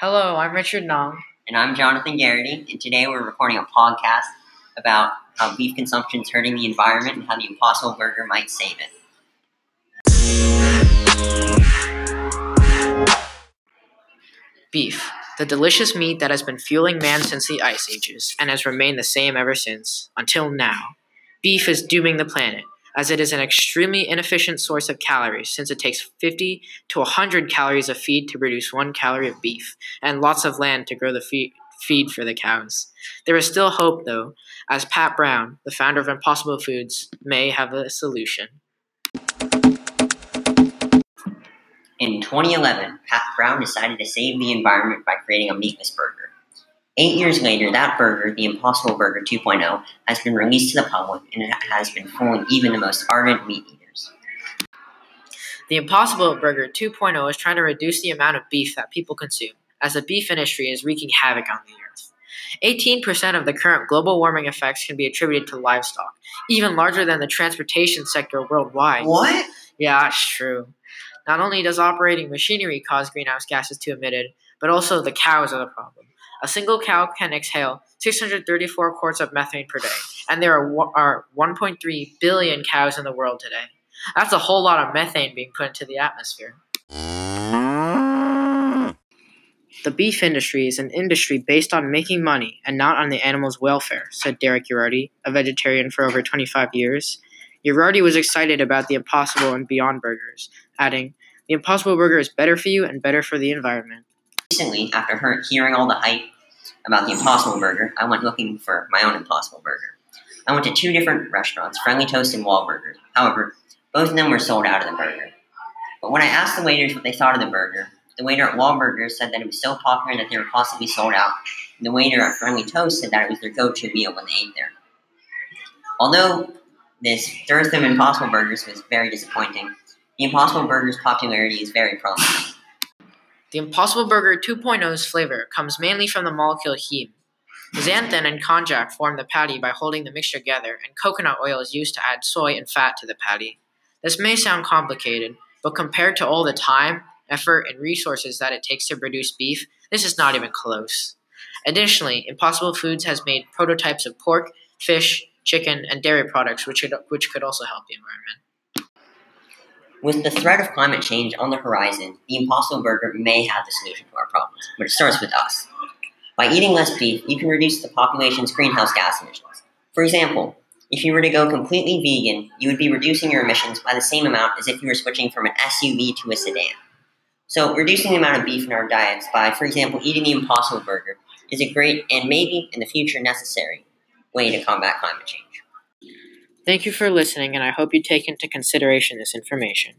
Hello, I'm Richard Nong. And I'm Jonathan Garrity, and today we're recording a podcast about how beef consumption is hurting the environment and how the Impossible Burger might save it. Beef, the delicious meat that has been fueling man since the Ice Ages and has remained the same ever since, until now. Beef is dooming the planet, as it is an extremely inefficient source of calories since it takes 50 to 100 calories of feed to produce one calorie of beef, and lots of land to grow the feed, feed for the cows. There is still hope, though, as Pat Brown, the founder of Impossible Foods, may have a solution. In 2011, Pat Brown decided to save the environment by creating a meatless burger. Eight years later, that burger, the Impossible Burger 2.0, has been released to the public and it has been fooling even the most ardent meat eaters. The Impossible Burger 2.0 is trying to reduce the amount of beef that people consume, as the beef industry is wreaking havoc on the earth. 18% of the current global warming effects can be attributed to livestock, even larger than the transportation sector worldwide. What? Yeah, that's true. Not only does operating machinery cause greenhouse gases to be emitted, but also the cows are the problem. A single cow can exhale 634 quarts of methane per day, and there are, are 1.3 billion cows in the world today. That's a whole lot of methane being put into the atmosphere. The beef industry is an industry based on making money and not on the animal's welfare, said Derek Uriarty, a vegetarian for over 25 years. Uriarty was excited about the Impossible and Beyond burgers, adding, The Impossible Burger is better for you and better for the environment. Recently, after hearing all the hype about the Impossible Burger, I went looking for my own Impossible Burger. I went to two different restaurants, Friendly Toast and Wahlburgers. However, both of them were sold out of the burger. But when I asked the waiters what they thought of the burger, the waiter at Wahlburgers said that it was so popular that they were possibly sold out. The waiter at Friendly Toast said that it was their go-to meal when they ate there. Although this dearth of Impossible Burgers was very disappointing, the Impossible Burger's popularity is very promising. The Impossible Burger 2.0's flavor comes mainly from the molecule heme. Xanthan and konjac form the patty by holding the mixture together, and coconut oil is used to add soy and fat to the patty. This may sound complicated, but compared to all the time, effort, and resources that it takes to produce beef, this is not even close. Additionally, Impossible Foods has made prototypes of pork, fish, chicken, and dairy products, which could, which could also help the environment. With the threat of climate change on the horizon, the Impossible Burger may have the solution to our problems, but it starts with us. By eating less beef, you can reduce the population's greenhouse gas emissions. For example, if you were to go completely vegan, you would be reducing your emissions by the same amount as if you were switching from an SUV to a sedan. So, reducing the amount of beef in our diets by, for example, eating the Impossible Burger is a great and maybe in the future necessary way to combat climate change. Thank you for listening, and I hope you take into consideration this information.